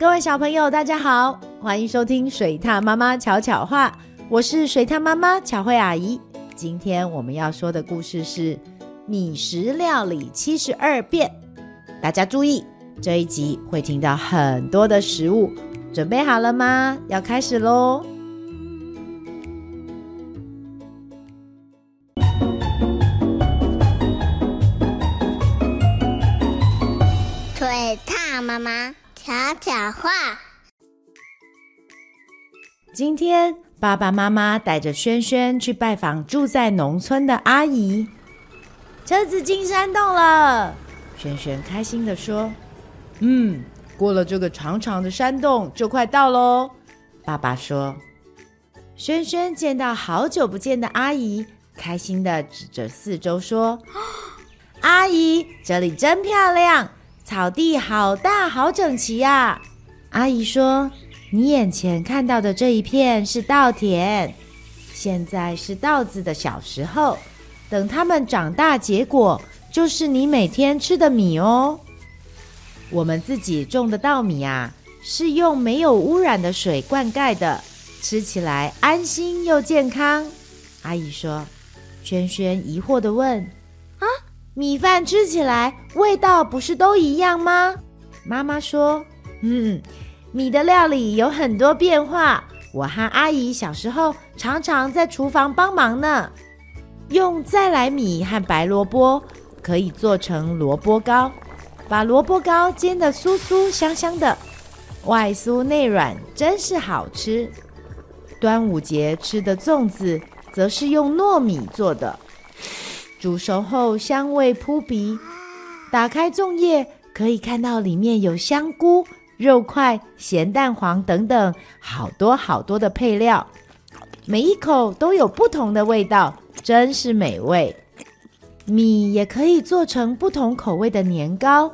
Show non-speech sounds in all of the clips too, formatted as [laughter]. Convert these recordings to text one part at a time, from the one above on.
各位小朋友，大家好，欢迎收听水獭妈妈巧巧话，我是水獭妈妈巧慧阿姨。今天我们要说的故事是米食料理七十二变。大家注意，这一集会听到很多的食物，准备好了吗？要开始喽！水獭妈妈。巧巧话。今天爸爸妈妈带着轩轩去拜访住在农村的阿姨。车子进山洞了，轩轩开心地说：“嗯，过了这个长长的山洞就快到喽。”爸爸说：“轩轩见到好久不见的阿姨，开心的指着四周说：‘ [gasps] 阿姨，这里真漂亮。’”草地好大，好整齐呀！阿姨说：“你眼前看到的这一片是稻田，现在是稻子的小时候，等它们长大结果，就是你每天吃的米哦。我们自己种的稻米啊，是用没有污染的水灌溉的，吃起来安心又健康。”阿姨说。轩轩疑惑地问。米饭吃起来味道不是都一样吗？妈妈说：“嗯，米的料理有很多变化。我和阿姨小时候常常在厨房帮忙呢。用再来米和白萝卜可以做成萝卜糕，把萝卜糕煎得酥酥香香的，外酥内软，真是好吃。端午节吃的粽子则是用糯米做的。”煮熟后香味扑鼻，打开粽叶可以看到里面有香菇、肉块、咸蛋黄等等好多好多的配料，每一口都有不同的味道，真是美味。米也可以做成不同口味的年糕，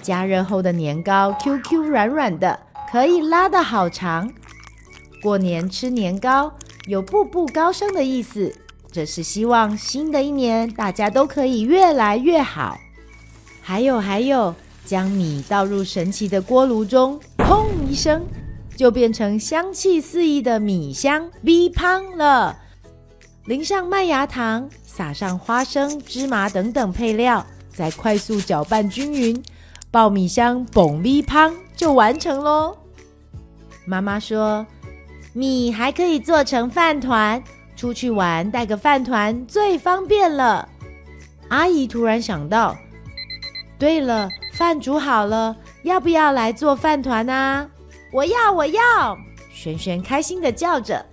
加热后的年糕 Q Q 软软的，可以拉得好长。过年吃年糕有步步高升的意思。这是希望新的一年大家都可以越来越好。还有还有，将米倒入神奇的锅炉中，砰一声，就变成香气四溢的米香米香了。淋上麦芽糖，撒上花生、芝麻等等配料，再快速搅拌均匀，爆米香爆米香就完成喽。妈妈说，米还可以做成饭团。出去玩带个饭团最方便了。阿姨突然想到，对了，饭煮好了，要不要来做饭团啊？我要，我要！轩轩开心地叫着，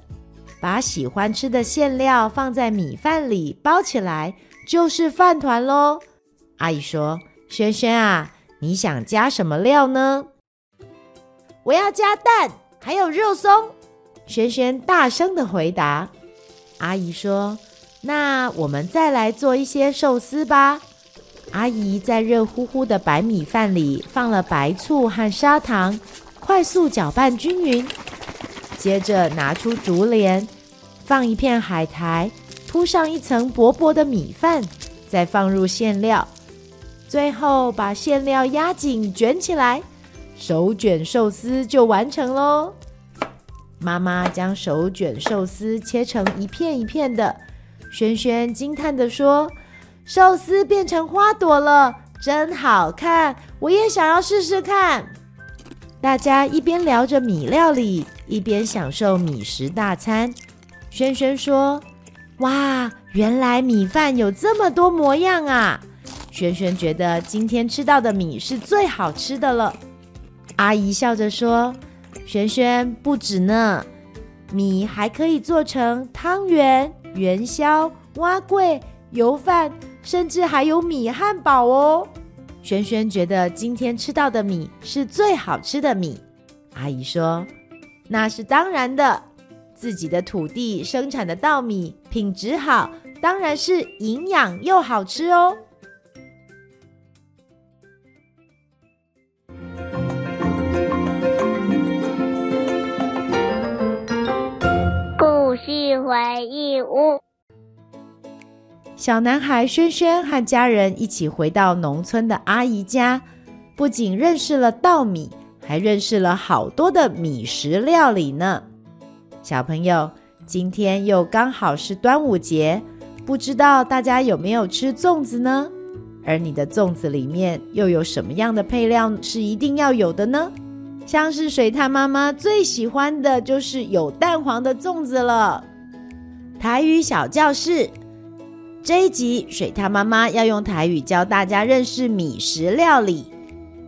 把喜欢吃的馅料放在米饭里包起来，就是饭团喽。阿姨说：“轩轩啊，你想加什么料呢？”我要加蛋，还有肉松。轩轩大声的回答。阿姨说：“那我们再来做一些寿司吧。”阿姨在热乎乎的白米饭里放了白醋和砂糖，快速搅拌均匀。接着拿出竹帘，放一片海苔，铺上一层薄薄的米饭，再放入馅料，最后把馅料压紧卷起来，手卷寿司就完成喽。妈妈将手卷寿司切成一片一片的，轩轩惊叹地说：“寿司变成花朵了，真好看！我也想要试试看。”大家一边聊着米料理，一边享受米食大餐。轩轩说：“哇，原来米饭有这么多模样啊！”轩轩觉得今天吃到的米是最好吃的了。阿姨笑着说。轩轩不止呢，米还可以做成汤圆、元宵、碗粿、油饭，甚至还有米汉堡哦。轩轩觉得今天吃到的米是最好吃的米。阿姨说：“那是当然的，自己的土地生产的稻米品质好，当然是营养又好吃哦。”事回忆屋，小男孩轩轩和家人一起回到农村的阿姨家，不仅认识了稻米，还认识了好多的米食料理呢。小朋友，今天又刚好是端午节，不知道大家有没有吃粽子呢？而你的粽子里面又有什么样的配料是一定要有的呢？像是水獭妈妈最喜欢的就是有蛋黄的粽子了。台语小教室这一集，水獭妈妈要用台语教大家认识米食料理。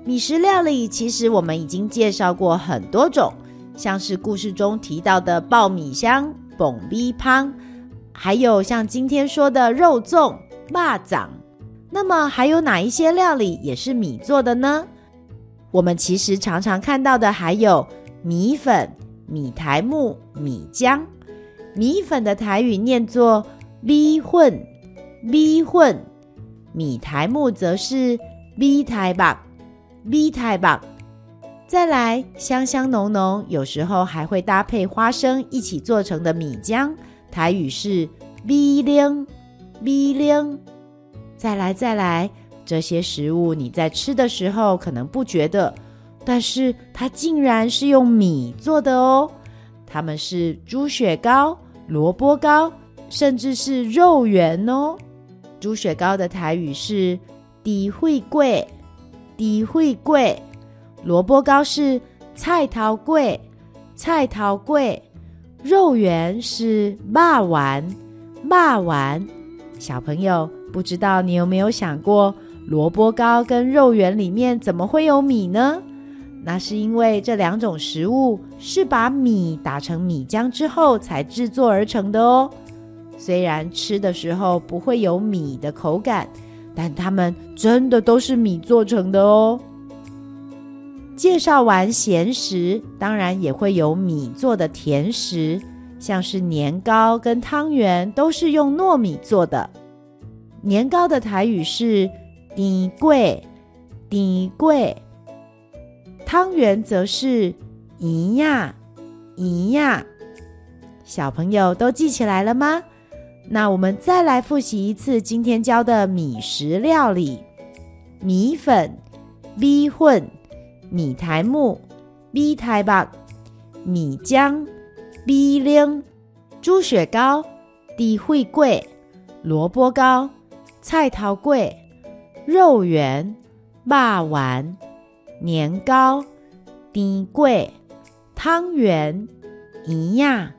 米食料理其实我们已经介绍过很多种，像是故事中提到的爆米香、蹦米香，还有像今天说的肉粽、肉粽。那么还有哪一些料理也是米做的呢？我们其实常常看到的还有米粉、米苔目、米浆。米粉的台语念作米混，米混；米苔目则是米苔目，米苔目。再来，香香浓浓，有时候还会搭配花生一起做成的米浆，台语是米奶，米奶。再来，再来。这些食物你在吃的时候可能不觉得，但是它竟然是用米做的哦。它们是猪血糕、萝卜糕，甚至是肉圆哦。猪血糕的台语是猪血粿，猪血粿；萝卜糕是菜头粿，菜头粿；肉圆是肉圆，肉圆。小朋友，不知道你有没有想过？萝卜糕跟肉圆里面怎么会有米呢？那是因为这两种食物是把米打成米浆之后才制作而成的哦。虽然吃的时候不会有米的口感，但它们真的都是米做成的哦。介绍完咸食，当然也会有米做的甜食，像是年糕跟汤圆都是用糯米做的。年糕的台语是。甜粿，甜粿，汤圆则是一呀一呀。小朋友都记起来了吗？那我们再来复习一次今天教的米食料理：米粉、米粉、米苔目、米苔目、米浆、米奶、猪血糕、猪血粿、萝卜糕、菜头粿。肉圆、肉圆、年糕、甜粿、汤圆、一样。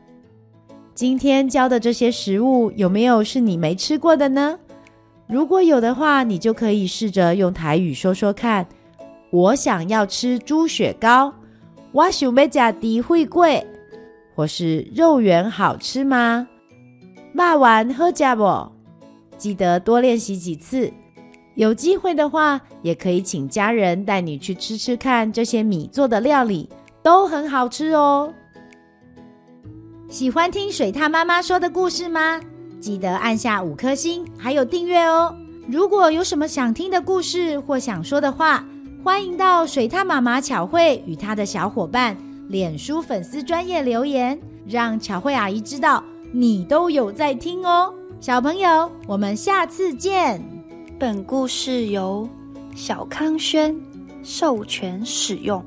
今天教的这些食物有没有是你没吃过的呢？如果有的话，你就可以试着用台语说说看。我想要吃猪血糕，我想要吃猪血粿，或是肉圆好吃吗？肉圆好吃不？记得多练习几次。有机会的话，也可以请家人带你去吃吃看这些米做的料理，都很好吃哦。喜欢听水獭妈妈说的故事吗？记得按下五颗星，还有订阅哦。如果有什么想听的故事或想说的话，欢迎到水獭妈妈巧慧与她的小伙伴脸书粉丝专业留言，让巧慧阿姨知道你都有在听哦。小朋友，我们下次见。本故事由小康轩授权使用。